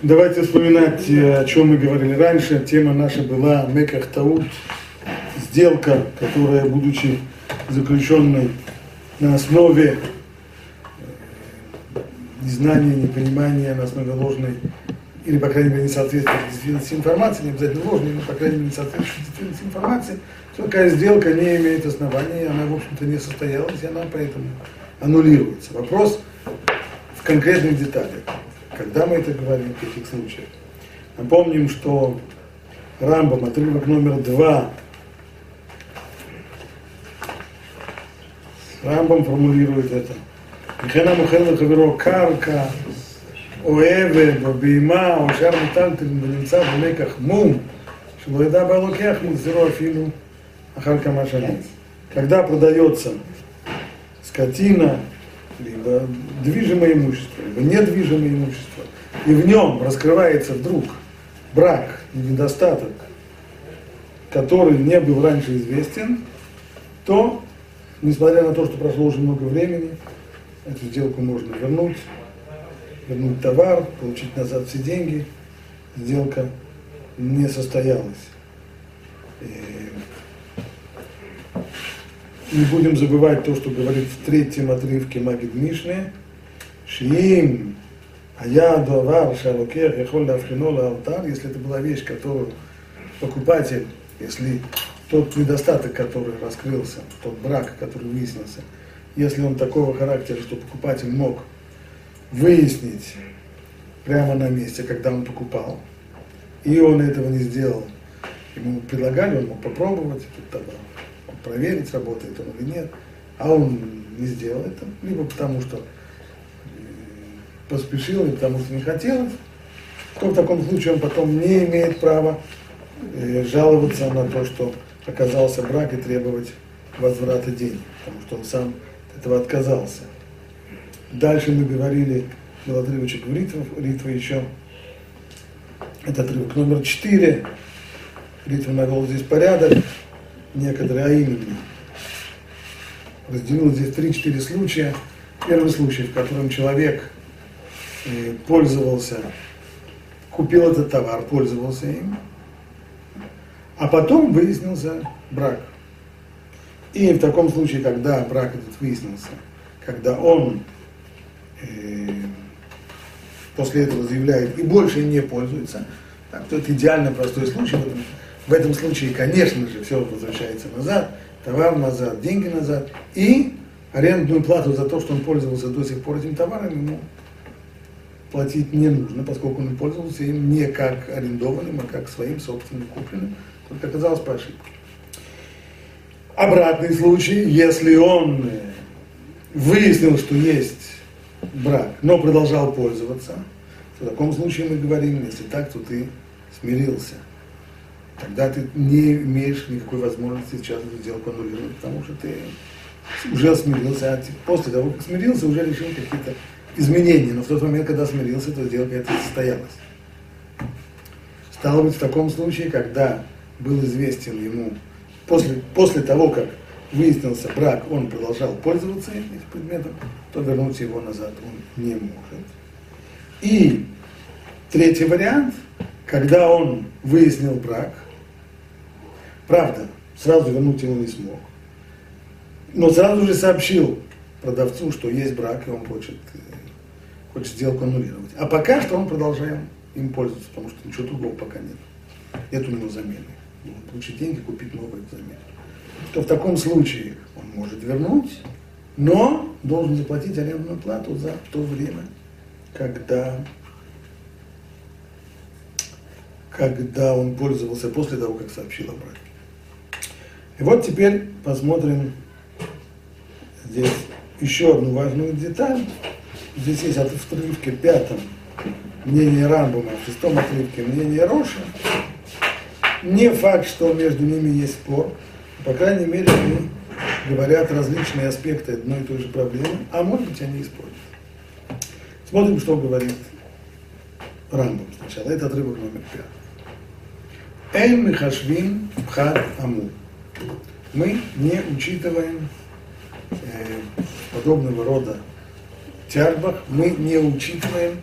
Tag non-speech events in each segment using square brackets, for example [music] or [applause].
Давайте вспоминать, э, о чем мы говорили раньше. Тема наша была Меках Таут, сделка, которая, будучи заключенной на основе э, незнания, непонимания, на основе ложной, или, по крайней мере, несоответствующей информации, не обязательно ложной, но, по крайней мере, несоответствующей информации, то такая сделка не имеет основания, она, в общем-то, не состоялась, и она поэтому аннулируется. Вопрос в конкретных деталях. Когда мы это говорим, в каких случаях? Напомним, что Рамбам, отрывок номер два, Рамбам формулирует это. Михена Мухела Хаверо Карка, Оэве, Бабима, Ошар Мутантин, Бенинца, Булеках, Мум, Шлоида Балукях, Музеро Афину, Ахарка Машанец. Когда продается скотина, либо движимое имущество, либо недвижимое имущество, и в нем раскрывается вдруг брак, недостаток, который не был раньше известен, то, несмотря на то, что прошло уже много времени, эту сделку можно вернуть, вернуть товар, получить назад все деньги, сделка не состоялась. И не будем забывать то, что говорит в третьем отрывке Магид Мишны, Шиим, Ая Дуавар Шалокер, Яхоль Лавхинола Алтар, если это была вещь, которую покупатель, если тот недостаток, который раскрылся, тот брак, который выяснился, если он такого характера, что покупатель мог выяснить прямо на месте, когда он покупал, и он этого не сделал, ему предлагали, он мог попробовать этот товар, проверить, работает он или нет, а он не сделал это, либо потому что э, поспешил, либо потому что не хотелось, то в таком случае он потом не имеет права э, жаловаться на то, что оказался брак и требовать возврата денег, потому что он сам от этого отказался. Дальше мы говорили, был отрывочек в Ритве, Ритве еще, это отрывок номер 4, Ритва навел здесь порядок, некоторые, а именно, разделил здесь 3-4 случая. Первый случай, в котором человек э, пользовался, купил этот товар, пользовался им, а потом выяснился брак. И в таком случае, когда брак этот выяснился, когда он э, после этого заявляет и больше не пользуется, так, то это идеально простой случай. В этом, в этом случае, конечно же, все возвращается назад, товар назад, деньги назад, и арендную плату за то, что он пользовался до сих пор этим товаром, ему платить не нужно, поскольку он пользовался им не как арендованным, а как своим собственным купленным только оказалось по ошибке. Обратный случай, если он э, выяснил, что есть брак, но продолжал пользоваться, в таком случае мы говорим, если так, то ты смирился. Тогда ты не имеешь никакой возможности сейчас эту сделку аннулировать, потому что ты уже смирился, а после того, как смирился, уже решил какие-то изменения. Но в тот момент, когда смирился, то сделка эта состоялась. Стало быть, в таком случае, когда был известен ему после, после того, как выяснился брак, он продолжал пользоваться этим предметом, то вернуть его назад он не может. И третий вариант, когда он выяснил брак, правда, сразу вернуть его не смог, но сразу же сообщил продавцу, что есть брак, и он хочет, э, хочет сделку аннулировать. А пока что он продолжает им пользоваться, потому что ничего другого пока нет. Нет у него замены получить деньги, купить новый взамен. То в таком случае он может вернуть, но должен заплатить арендную плату за то время, когда, когда он пользовался после того, как сообщил о браке. И вот теперь посмотрим здесь еще одну важную деталь. Здесь есть в отрывке пятом мнение Рамбума, в шестом отрывке мнение Роша. Не факт, что между ними есть спор, по крайней мере, они говорят различные аспекты одной и той же проблемы, а может быть они и спорят. Смотрим, что говорит Рамбам сначала. Это отрывок номер пять. Эль Михашвин Пхат Аму. Мы не учитываем э, подобного рода тягбах, мы не учитываем э,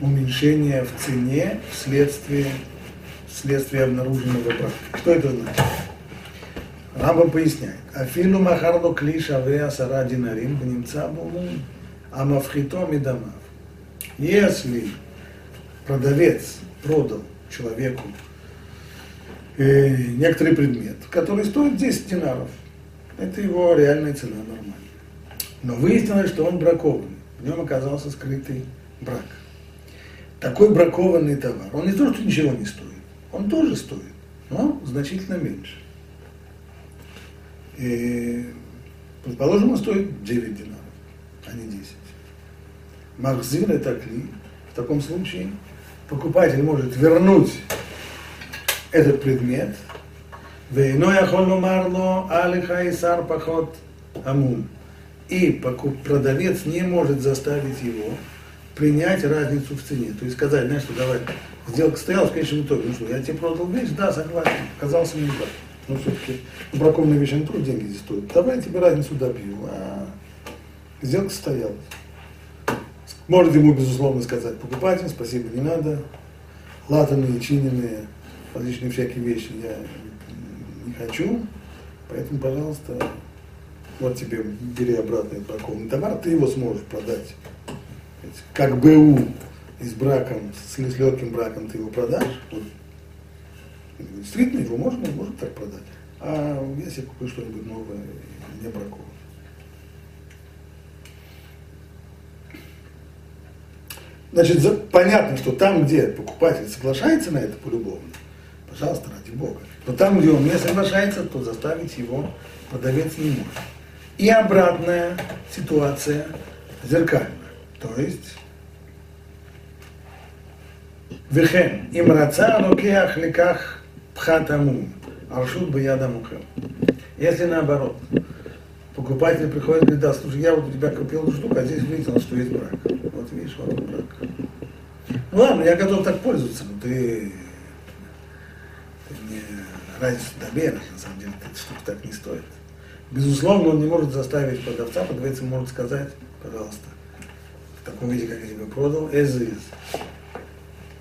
уменьшение в цене вследствие, вследствие обнаруженного брака. Что это значит? Рамбам поясняет. Афилу махарло клиша ве асара динарим бнимца бумун, а мавхито медамав. Если продавец продал человеку э, некоторый предмет, который стоит 10 динаров, это его реальная цена нормальная. Но выяснилось, что он бракованный, в нем оказался скрытый брак. Такой бракованный товар, он не то, что ничего не стоит, он тоже стоит, но значительно меньше. И, предположим, он стоит 9 динаров, а не 10. Махзир это кли. В таком случае покупатель может вернуть этот предмет, ואינו יכול לומר לו, алиха и сар поход амум. И продавец не может заставить его принять разницу в цене. То есть сказать, знаешь, что давай, сделка стояла в конечном итоге, ну что, я тебе продал вещь, да, согласен, оказался не так. Но все-таки бракованная вещь, не тоже деньги здесь стоят. Давай я тебе разницу добью, а сделка состоялась. Может ему, безусловно, сказать покупатель, спасибо, не надо. Латанные, чиненные, различные всякие вещи я не хочу, поэтому, пожалуйста, вот тебе бери обратно этот бракованный товар, ты его сможешь продать. Как БУ и с браком, с легким браком ты его продашь, вот, действительно его можно, можно так продать. А если я куплю что-нибудь новое, не бракованное. Значит, понятно, что там, где покупатель соглашается на это полюбовно, Пожалуйста, ради Бога. Но там, где он не соглашается, то заставить его продавец не может. И обратная ситуация зеркальная. То есть Вехен, им раца лукеах леках пхатаму, аршут бы я дамухем. Если наоборот, покупатель приходит и говорит, да, слушай, я вот у тебя купил эту штуку, а здесь выяснилось, что есть брак. Вот видишь, вот брак. Ну ладно, я готов так пользоваться, но ты разницу доберешь, на самом деле, эта штука так не стоит. Безусловно, он не может заставить продавца, продавец может сказать, пожалуйста, в таком виде, как я тебе продал, as is.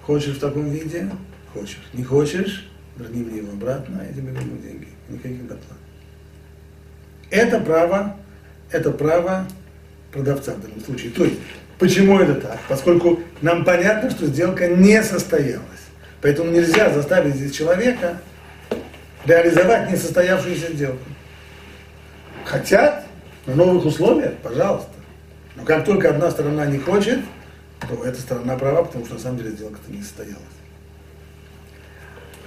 Хочешь в таком виде? Хочешь. Не хочешь? Верни мне его обратно, я тебе верну деньги. Никаких доплат. Это право, это право продавца в данном случае. То есть, почему это так? Поскольку нам понятно, что сделка не состоялась. Поэтому нельзя заставить здесь человека реализовать несостоявшуюся сделку. Хотят на новых условиях, пожалуйста. Но как только одна сторона не хочет, то эта сторона права, потому что на самом деле сделка-то не состоялась.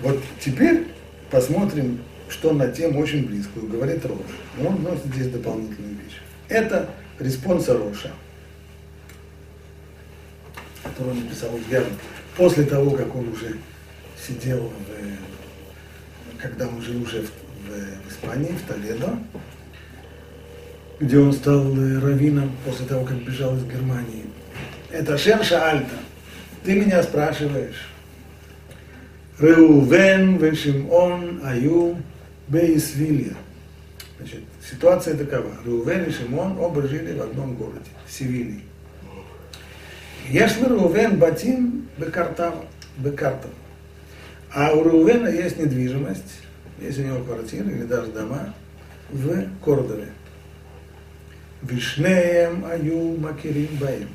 Вот теперь посмотрим что на тему очень близкую, говорит Рош. Он вносит здесь дополнительную вещь. Это респонса Роша, который он написал явно после того, как он уже сидел, в, когда он жил уже в, в, в Испании, в Толедо, где он стал э, раввином после того, как бежал из Германии. Это Шерша Альта. Ты меня спрашиваешь. Реувен вешимон аю Бейсвилья. Значит, ситуация такова. Реувен и Шимон оба жили в одном городе, в Севилии. Реувен Батим Бекартав, Бекартав. А у Реувена есть недвижимость, есть у него квартира или даже дома в Кордове. Вишнеем Аю Макирим Баим.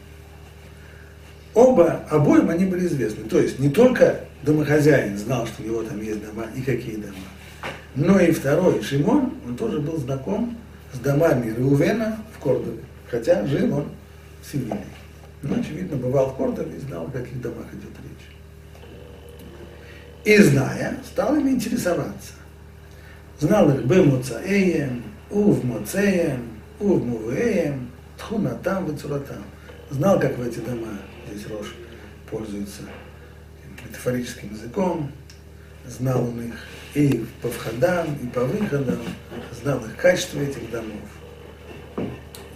Оба, обоим они были известны. То есть не только домохозяин знал, что у него там есть дома и какие дома, но и второй, Шимон, он тоже был знаком с домами Реувена в Кордове, хотя жил он в Севиле. Но, очевидно, бывал в Кордове и знал, о каких домах идет речь. И зная, стал ими интересоваться. Знал их Бемуцаэем, Ув Моцеем, Ув Мувеем, Тхунатам, Вацуратам. Знал, как в эти дома, здесь Рош пользуется метафорическим языком, знал он их и по входам, и по выходам, знал их качество этих домов,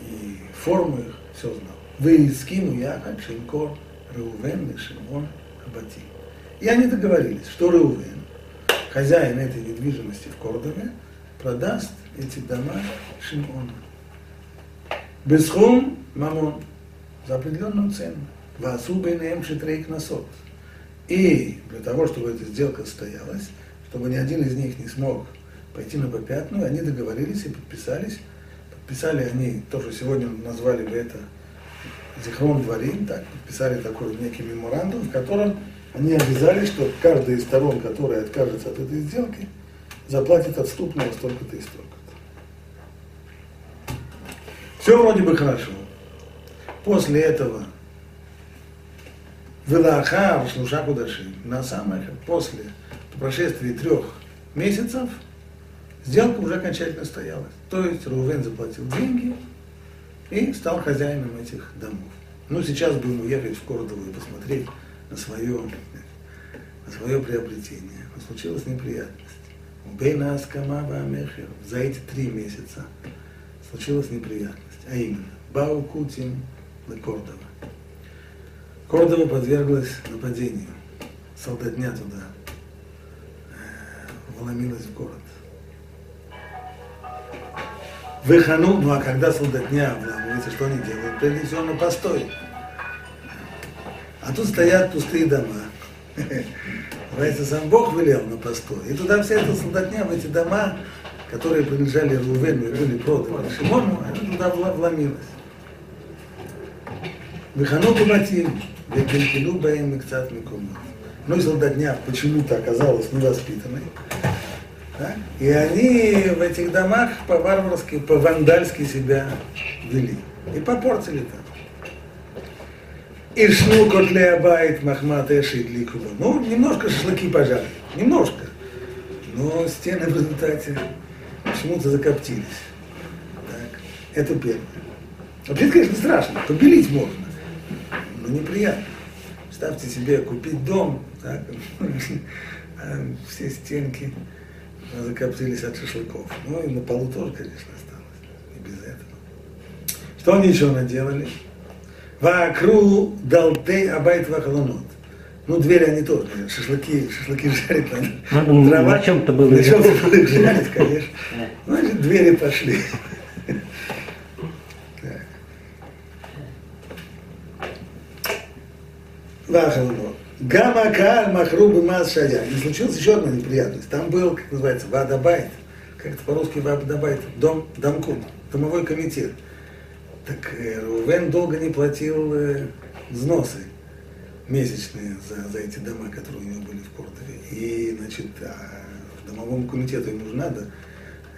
и форму их, все знал. Я, Шинкор, Реувен и Шимон Абати. И они договорились, что Реувен, хозяин этой недвижимости в Кордове, продаст эти дома Шимону. Бесхум мамон, за определенную цену. Васубейнем шитрейк насот. И для того, чтобы эта сделка состоялась, чтобы ни один из них не смог пойти на попятную, они договорились и подписались. Подписали они, тоже сегодня назвали бы это Зихрон Дворим, так, подписали такой некий меморандум, в котором они обязались, что каждая из сторон, которая откажется от этой сделки, заплатит отступного столько-то и столько-то. Все вроде бы хорошо. После этого Велаха Шлуша Кудаши, на самое, после, по прошествии трех месяцев, сделка уже окончательно стоялась. То есть Рувен заплатил деньги и стал хозяином этих домов. Ну, сейчас будем уехать в Кордову и посмотреть на свое, на свое приобретение. Но случилась неприятность. У Бейна Аскамава Амехер за эти три месяца случилась неприятность. А именно, Бау Кутин Кордова. Кордова подверглась нападению. Солдатня туда э, вломилась в город. Выхану, ну а когда солдатня вламывается, что они делают? Прежде всего на постой. А тут стоят пустые дома. [laughs] Называется, сам Бог велел на постой. И туда вся эта солдатня, в эти дома, которые принадлежали Рувену и были проданы Шимону, она туда вломилась. Выхану Куматим. Векелькину баем и кцат микумот. Ну и солдатня почему-то оказалась невоспитанной. Да? И они в этих домах по-варварски, по-вандальски себя вели. И попортили там. И шну котле абайт махмат эши дликуба. Ну, немножко шашлыки пожарили. Немножко. Но стены в результате почему-то закоптились. Так. Это первое. Вообще, конечно, страшно. Побелить можно но неприятно. Ставьте себе купить дом, так, [laughs] а все стенки закоптились от шашлыков. Ну и на полу тоже, конечно, осталось. И без этого. Что они еще наделали? Вакру далтей абайт вахалонот. Ну, двери они тоже, шашлыки, шашлыки жарить надо. Ну, Дрова, на чем-то было. На чем-то было жарить, конечно. Значит, двери пошли. Лахално. Гамма Махрубы Мас Шая. И случилась еще одна неприятность. Там был, как называется, Вадабайт. Как это по-русски Вадабайт? Дом, домкут, домовой комитет. Так э, Рувен долго не платил э, взносы месячные за, за эти дома, которые у него были в Кордове. И, значит, а домовому комитету ему же надо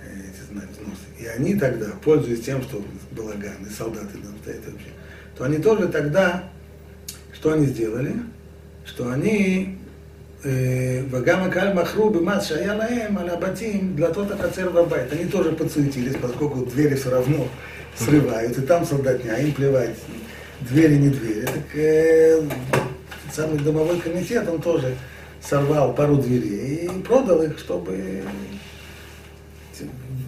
э, эти знать взносы. И они тогда, пользуясь тем, что балаган и солдаты там стоят вообще, то они тоже тогда что они сделали? Что они Вагама Каль Махру Бимат Шаялаем Алябатим для тота Хацер Вабайт. Они тоже подсуетились, поскольку двери все равно срывают, и там солдатня, им плевать, двери не двери. Так э, самый домовой комитет, он тоже сорвал пару дверей и продал их, чтобы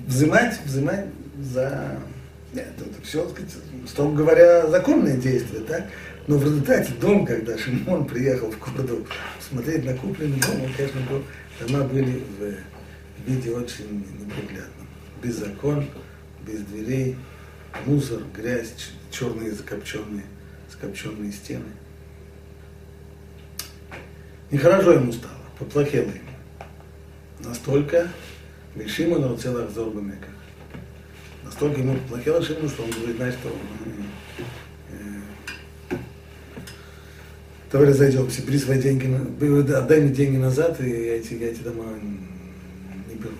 взимать, взимать за... Нет, это все, строго говоря, законные действия, так? Но в результате дом, когда Шимон приехал в Кордову смотреть на купленный дом, он, конечно, был, дома были в виде очень неприглядном. Без закон, без дверей, мусор, грязь, черные закопченные, закопченные стены. Нехорошо ему стало, поплохело ему. Настолько Бешимон целых зорбамеках. Настолько ему поплохело Шимону, что он говорит, знаешь, что давай разойдемся, бери свои деньги, отдай мне деньги назад, и я эти, я эти дома не беру.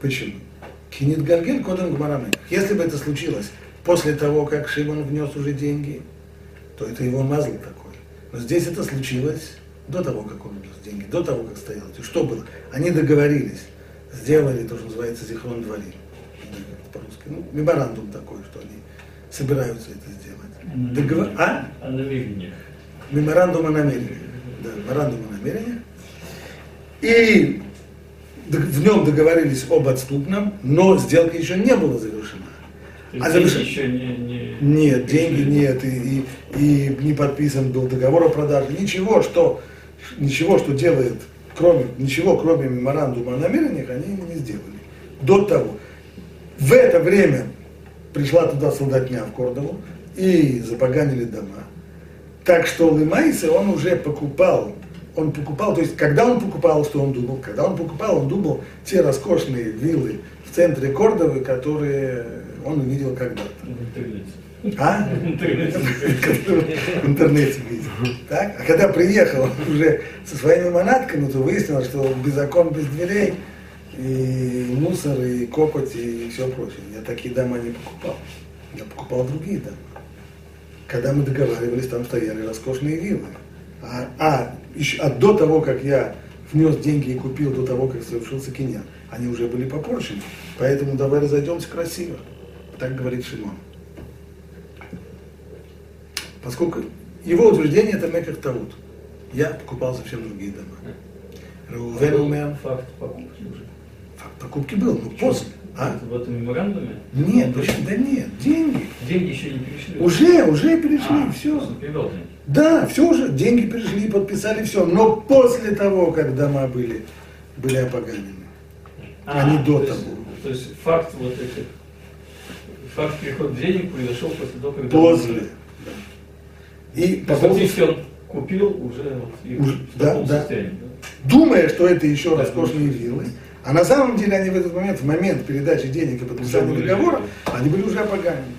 Почему? Кинет Гальгель кодом Гмараме. Если бы это случилось после того, как Шимон внес уже деньги, то это его мазл такой. Но здесь это случилось до того, как он внес деньги, до того, как стоял. И что было? Они договорились, сделали то, что называется Зихрон двори. По-русски. Ну, меморандум такой, что они собираются это сделать. Договор... А? О намерениях. Меморандум о намерениях. Да, меморандум о намерениях. И в нем договорились об отступном, но сделка еще не была завершена. А заверш... еще не, не... Нет, деньги нет, и, и, и не подписан был договор о продаже. Ничего, что, ничего, что делает, кроме, ничего, кроме меморандума о намерениях, они не сделали. До того. В это время пришла туда солдатня в Кордову и запоганили дома. Так что Лымайса он уже покупал, он покупал, то есть когда он покупал, что он думал? Когда он покупал, он думал те роскошные виллы в центре Кордовы, которые он увидел когда-то. А? [laughs] В интернете. В интернете видел. Так? А когда приехал уже со своими манатками, то выяснилось, что без окон, без дверей, и мусор, и копоть, и все прочее. Я такие дома не покупал. Я покупал другие дома. Когда мы договаривались, там стояли роскошные виллы. А, а, еще, а до того, как я внес деньги и купил, до того, как совершился киньян, они уже были попорчены. Поэтому давай разойдемся красиво. Так говорит Шимон. Поскольку его утверждение это Мекер Таут. Я покупал совсем другие дома. Реувен умер. Факт покупки уже. Покупки был, но после. А? В этом меморандуме? Нет, почему? Да нет, деньги. Деньги еще не перешли. Уже, уже перешли, А, все. перевел деньги. Да, все уже, деньги перешли, подписали все. Но после того, как дома были, были опоганены. А не до то есть- того. То есть факт вот этих, факт перехода денег произошел после того, когда... После. да. И по есть поводу- он купил уже, вот, и Уже, в да, да. состоянии. да? думая, что это еще Да, роскошные виллы, а на самом деле они в этот момент, в момент передачи денег и подписания были. договора, они были уже опоганены.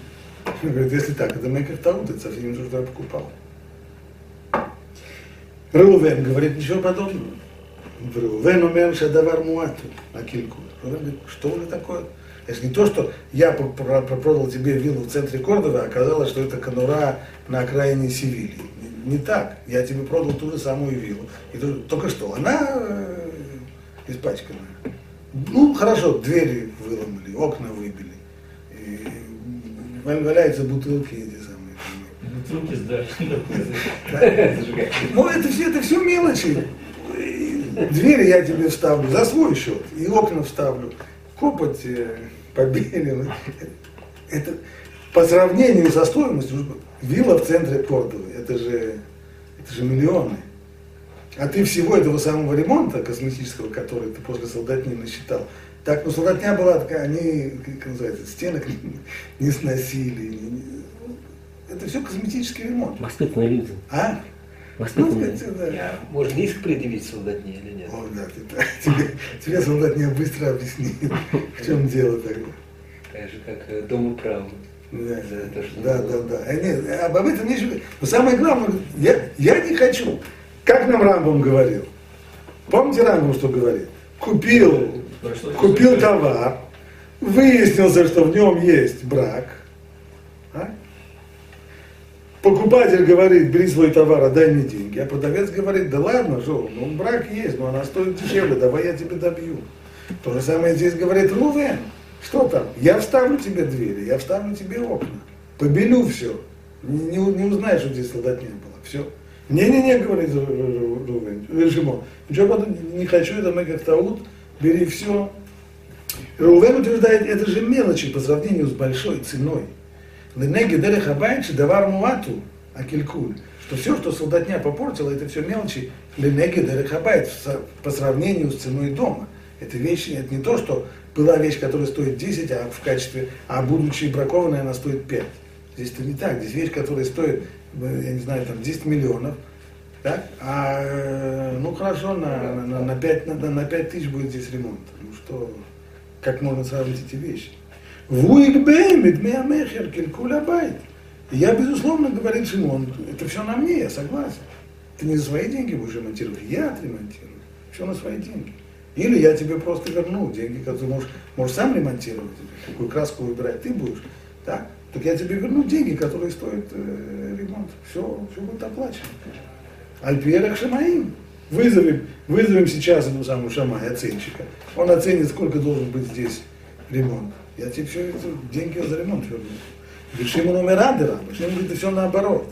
Он говорит, если так, это Мекер Таут, это совсем не то, что я покупал. Рувен говорит ничего подобного. Рувен умер шадавар муату, акильку. Рувен говорит, что это такое? Это не то, что я продал тебе виллу в центре Кордовы, а оказалось, что это конура на окраине Севильи. Не, так. Я тебе продал ту же самую виллу. И только что, она э, испачканная. Ну, хорошо, двери выломали, окна выбили. И вал- валяются бутылки эти самые. Бутылки сдали. [laughs] Да. Ну, это все, это все мелочи. Двери я тебе вставлю за свой счет, и окна вставлю. Копоть э, побелил. Это по сравнению со стоимостью, вилла в центре Кордовы, это же, это же миллионы. А ты всего этого самого ремонта косметического, который ты после солдатни насчитал, так, ну солдатня была такая, они, как называется, стенок [laughs] не, сносили. не- не- это все косметический ремонт. Воспитанные люди. А? Ну, Воспитанные. сказать, да. Я, можно иск предъявить солдатне или нет? О, да, ты, так, [laughs] тебе, тебе солдатня быстро объяснит, в чем дело тогда. Так же, как э, дом управы. Да, да, было. да, да. А нет, об об этом нечего. Но самое главное, я, я не хочу. Как нам Рамбом говорил? Помните Рамбом, что говорит? Купил, купил товар, выяснился, что в нем есть брак. А? Покупатель говорит, бери свой товар, отдай мне деньги. А продавец говорит, да ладно, что, ну брак есть, но она стоит дешевле, давай я тебе добью. То же самое здесь говорит Рувен. Что там? Я вставлю тебе двери, я вставлю тебе окна. Побелю все. Не, не, не узнаешь, что здесь солдатня была. Все. Не-не-не, говорит Рувен. Э, Шимон. Ничего не хочу, это мы как таут, бери все. Рувен утверждает, это же мелочи по сравнению с большой ценой. Ленеги дерех абайчи давар муату акилькуль. Что все, что солдатня попортила, это все мелочи ленеги дерех абайт по сравнению с ценой дома. Это вещи, это не то, что была вещь, которая стоит 10, а в качестве, а будучи бракованной, она стоит 5. Здесь это не так. Здесь вещь, которая стоит, э, я не знаю, там 10 миллионов, так? А, э, ну хорошо, на, на, на, 5, на, на 5 тысяч будет здесь ремонт. Ну что, как можно сравнить эти вещи? Я, безусловно, говорит Шимон, это все на мне, я согласен. Ты не за свои деньги будешь ремонтировать, я отремонтирую. Все на свои деньги. Или я тебе просто верну деньги, которые можешь, можешь сам ремонтировать, какую краску выбирать ты будешь. Так? Так я тебе верну деньги, которые стоят э, ремонт. Все, все будет оплачено. Альпиерах Шамаим. Вызовем, вызовем сейчас эту самую Шамай, оценщика. Он оценит, сколько должен быть здесь ремонт. Я тебе все это, деньги за ремонт верну. Решим номер адера, Решим это все наоборот.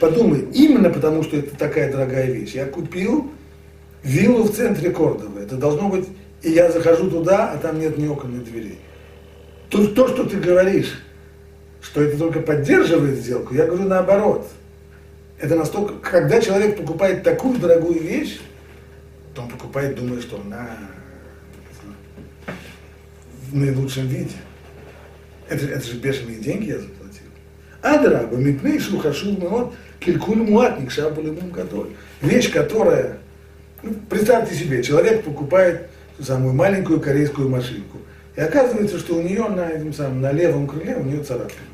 Подумай, именно потому, что это такая дорогая вещь. Я купил виллу в центре Кордовы. Это должно быть, и я захожу туда, а там нет ни окон, ни дверей. То, то, что ты говоришь, что это только поддерживает сделку, я говорю наоборот. Это настолько, когда человек покупает такую дорогую вещь, то он покупает, думая, что она в наилучшем виде. Это, это же бешеные деньги я заплатил. Адраба, мипней шухашу вот Килькуль муатник шабулимум гадоль. Вещь, которая, ну, представьте себе, человек покупает самую маленькую корейскую машинку. И оказывается, что у нее на, этом самом, на левом крыле у нее царапина.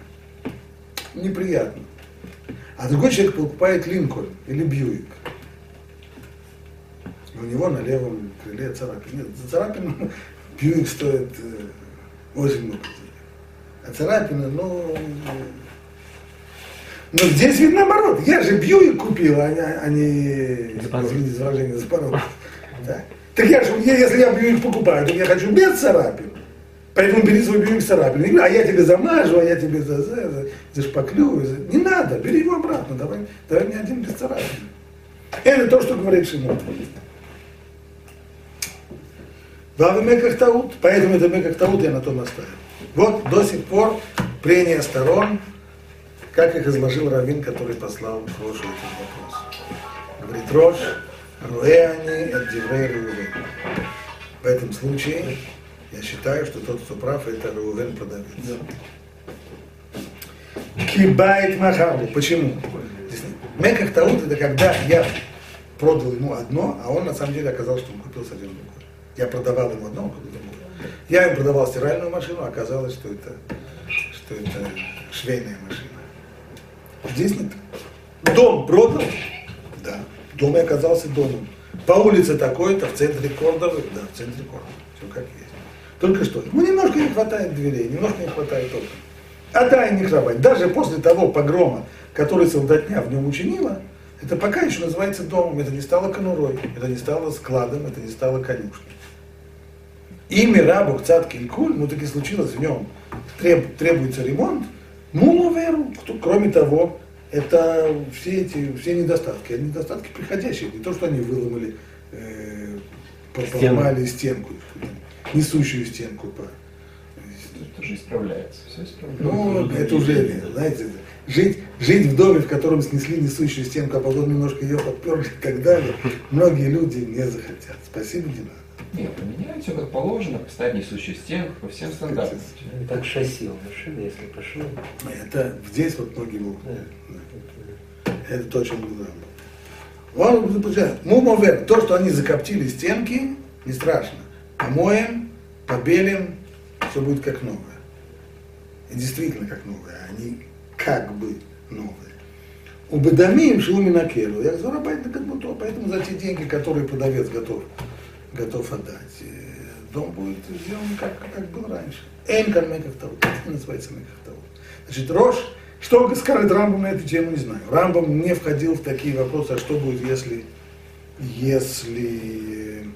Неприятно. А другой человек покупает Линкольн или Бьюик. У него на левом крыле царапина. Нет, за царапину [laughs] Бьюик стоит э, очень много денег. А царапина, ну, но здесь ведь наоборот. Я же Бьюик купил, а не, а не извините за выражение. Да. Так я же, если я Бьюик покупаю, то я хочу без царапин. Поэтому бери свой Бьюик с царапиной. А я тебе замажу, а я тебе за, за, за, зашпаклю. За... Не надо, бери его обратно, давай, давай мне один без царапин. Это то, что говорит Шимон. Баба Меках Таут, поэтому это Меках Таут я на том оставил. Вот до сих пор прения сторон, как их изложил Равин, который послал Рошу этот вопрос. Говорит, Рош, Руэани, Эддиврей В этом случае я считаю, что тот, кто прав, это Рувен продавец. Кибайт Махару. Почему? Меках Таут это когда я продал ему одно, а он на самом деле оказался, что он купил совсем другое. Я продавал ему одно, он купил другое. Я ему продавал стиральную машину, а оказалось, что это, что это швейная машина. Здесь нет. Дом продал? Да. Дом и оказался домом. По улице такой-то, в центре Кордовы? Да, в центре Кордовы. Все как есть. Только что. Ему немножко не хватает дверей, немножко не хватает окон. А да, и не храбать. Даже после того погрома, который солдатня в нем учинила, это пока еще называется домом. Это не стало конурой, это не стало складом, это не стало конюшней. Имя рабу Цат Килькуль, ну таки случилось в нем, треб, требуется ремонт, ну, веру. Кроме того, это все эти все недостатки, недостатки приходящие, не то, что они выломали, э, поломали стенку, несущую стенку по. Это же исправляется, все исправляется. Ну, это уже, знаете, жить, жить в доме, в котором снесли несущую стенку, а потом немножко ее подперли и так далее, многие люди не захотят. Спасибо, не надо. Нет, поменяют все как положено, поставить несущую стенку по всем стандартам. Так шасси у машины, если пошел. Это здесь вот многие могут. Да. Это то, о чем был Он заключает, мумовер, то, что они закоптили стенки, не страшно. Помоем, побелим, все будет как новое. И действительно как новое, они как бы новые. У Бедамим Шилуми Накелу. Я зарабатываю на Кадмуто, поэтому за те деньги, которые продавец готов готов отдать. Дом будет сделан как, как был раньше. Энкар Мекахтау. Это называется Мекахтау. Значит, Рош, что скажет Рамбам на эту тему, не знаю. Рамбам не входил в такие вопросы, а что будет, если, если,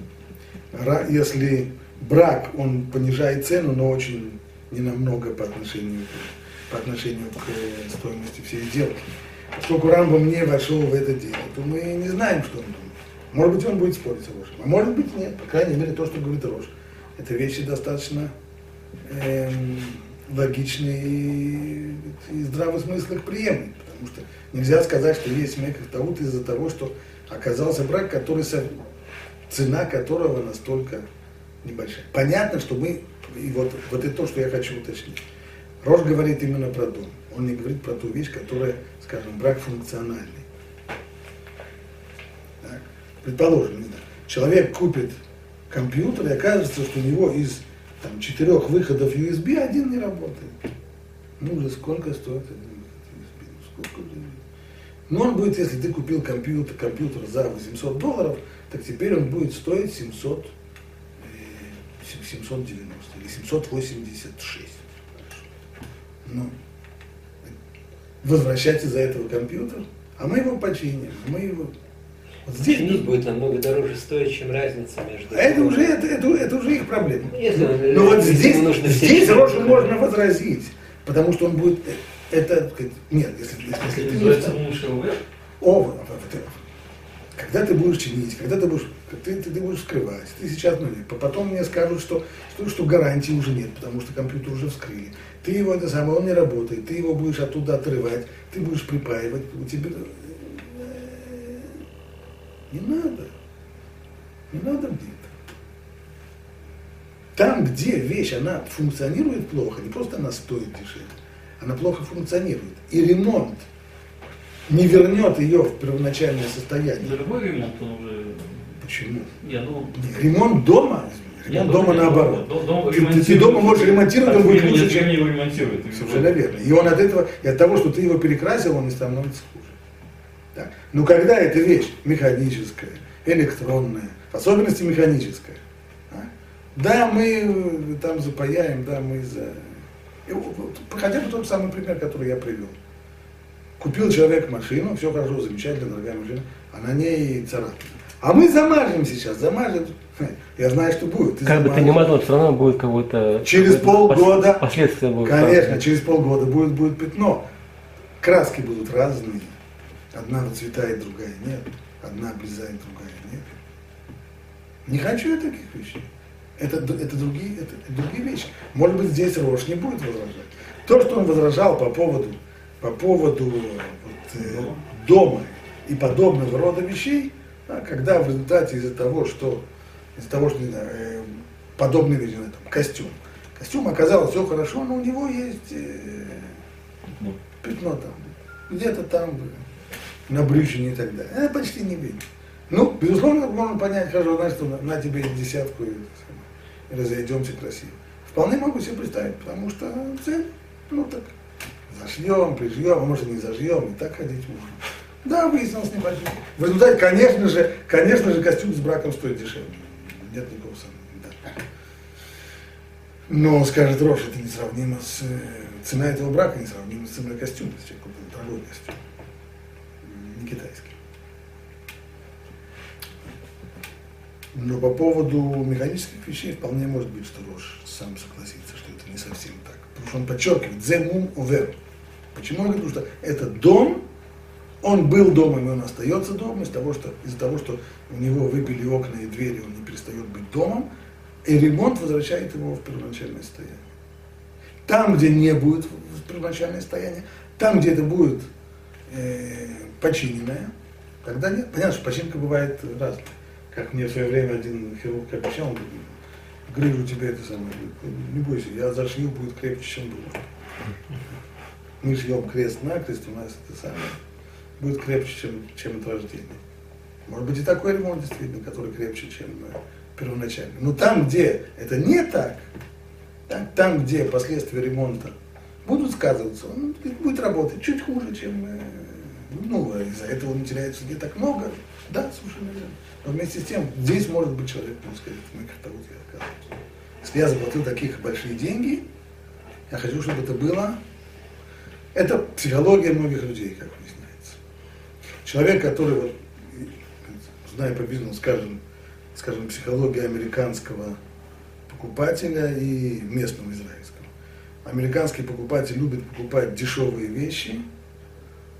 если брак, он понижает цену, но очень ненамного по отношению, по отношению к э, стоимости всей сделки. Поскольку Рамбам не вошел в это дело, то мы не знаем, что он думает. Может быть, он будет спорить с Рошем, а может быть, нет. По крайней мере, то, что говорит Рош. Это вещи достаточно эм, логичные и, и здравый смысл их приемлет. Потому что нельзя сказать, что есть меках таут из-за того, что оказался брак, который, цена которого настолько небольшая. Понятно, что мы, и вот, вот это то, что я хочу уточнить. Рош говорит именно про дом. Он не говорит про ту вещь, которая, скажем, брак функциональный предположим, не знаю, человек купит компьютер, и окажется, что у него из там, четырех выходов USB один не работает. Ну уже сколько стоит один выход USB? Ну, сколько Но он будет, если ты купил компьютер, компьютер за 800 долларов, так теперь он будет стоить 700, 790 э, или 786. Ну, возвращать из-за этого компьютер, а мы его починим, мы его вот здесь Чинить будет намного дороже стоить, чем разница между... А это уже, это, это, это уже их проблема. Ну, если Но вот здесь, нужно здесь Рошу можно возразить, потому что он будет... Это, нет, если, если, если ты... Не О, когда ты будешь чинить, когда ты будешь, ты, ты, ты будешь вскрывать, ты сейчас, ну, потом мне скажут, что, что, что гарантии уже нет, потому что компьютер уже вскрыли. Ты его, это самое, он не работает, ты его будешь оттуда отрывать, ты будешь припаивать, у тебя, не надо. Не надо где-то. Там, где вещь, она функционирует плохо, не просто она стоит дешевле, она плохо функционирует. И ремонт не вернет ее в первоначальное состояние. Любой ремонт он уже... Почему? Не, ну... Ремонт дома, ремонт дома нет, наоборот. дом- дом Ты- ты, ремонтирует- дома можешь ремонтировать, он будет лучше, чем... его ремонтируют. Совершенно верно. И он от этого, и от того, что ты его перекрасил, он не становится хуже. Так. Но когда эта вещь механическая, электронная, в особенности механическая, а, да, мы э, там запаяем, да, мы за... И вот Хотя бы тот самый пример, который я привел. Купил человек машину, все хорошо, замечательно, дорогая машина, а на ней царапина. А мы замажем сейчас, замажем. [laughs] Я знаю, что будет. Ты Как бы ты ни мазал, все равно будет кого-то... Через какое-то полгода. пос- Последствия будут. Конечно, через полгода будет, будет пятно. Краски будут разные. Одна выцветает, другая нет. Одна облезает, другая нет. Не хочу я таких вещей. Это, это, другие, это, это другие вещи. Может быть, здесь Рош не будет возражать. То, что он возражал по поводу, по поводу вот, э, дома и подобного рода вещей, да, когда в результате из-за того, что из-за того, что не знаю, э, подобные вещи, там, костюм. Костюм оказалось все хорошо, но у него есть э, Ну, пятно там, где-то там, э, на брючине и так далее. Это почти не видно. Ну, безусловно, можно понять, хорошо, знаешь, что на, на тебе десятку и, и разойдемся красиво. Вполне могу себе представить, потому что цель, ну так, зашьем, прижьем, а может и не зажьем, и так ходить можно. Да, выяснилось небольшой. В результате, конечно же, конечно же, костюм с браком стоит дешевле. Нет никакого сомнения. Да. Но, скажет Рош, это несравнимо с... э, Цена этого брака несравнима с ценой костюма, если купил дорогой костюм. Не китайский. Но по поводу механических вещей вполне может быть, что Рош сам согласится, что это не совсем так. Потому что он подчеркивает, «Земум овер». Почему он говорит? Потому что это дом, он был домом, и он остается домом из того, что, из-за того, что у него выбили окна и двери, он не перестает быть домом, и ремонт возвращает его в первоначальное состояние. Там, где не будет первоначальное состояние, там, где это будет э, починенное, тогда нет. Понятно, что починка бывает разная. Как мне в свое время один хирург обещал, он говорит, грыжу тебе это самое, не бойся, я зашью, будет крепче, чем было. Мы шьем крест-накрест, у нас это самое, будет крепче, чем, чем от рождения. Может быть и такой ремонт действительно, который крепче, чем э, первоначальный. Но там, где это не так, там, где последствия ремонта будут сказываться, он будет работать чуть хуже, чем, э, ну, из-за этого он теряется не так много. Да, совершенно верно. Но вместе с тем, здесь может быть человек, может сказать, мы как-то вот я оказываюсь. Если я заплатил таких большие деньги, я хочу, чтобы это было. Это психология многих людей, как выясняется. Человек, который, вот, зная по бизнесу, скажем, скажем, психология американского покупателя и местного израильского. Американский покупатель любит покупать дешевые вещи,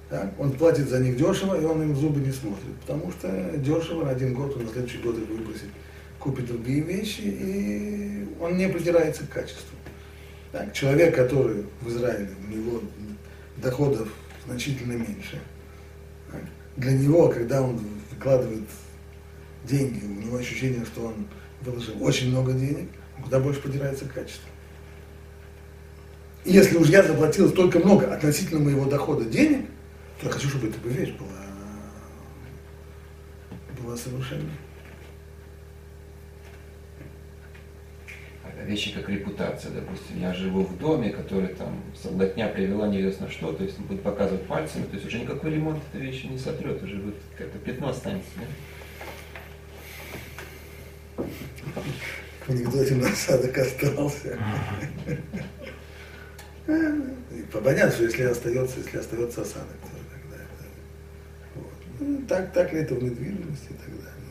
так, он платит за них дешево, и он им зубы не смотрит, потому что дешево на один год, он на следующий год их выбросит, купит другие вещи, и он не придирается к качеству. Так, человек, который в Израиле, у него доходов значительно меньше, для него, когда он вкладывает деньги, у него ощущение, что он выложил очень много денег, куда больше придирается к качеству. И если уж я заплатил столько много относительно моего дохода денег, то я хочу, чтобы эта вещь была, была совершенной. Вещи как репутация, допустим, я живу в доме, который там солдатня привела неизвестно что, то есть будет показывать пальцами, то есть уже никакой ремонт этой вещи не сотрет, уже будет как-то пятно останется. да? В анекдоте насадок остался. Понятно, что если остается, если остается осадок, то тогда это... Вот. Ну, так, так ли это в недвижимости и так далее.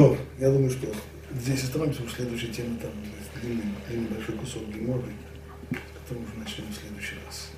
То, я думаю, что здесь остановимся, в следующей теме там длинный, длинный большой кусок геморрой, с которым уже начнем в следующий раз.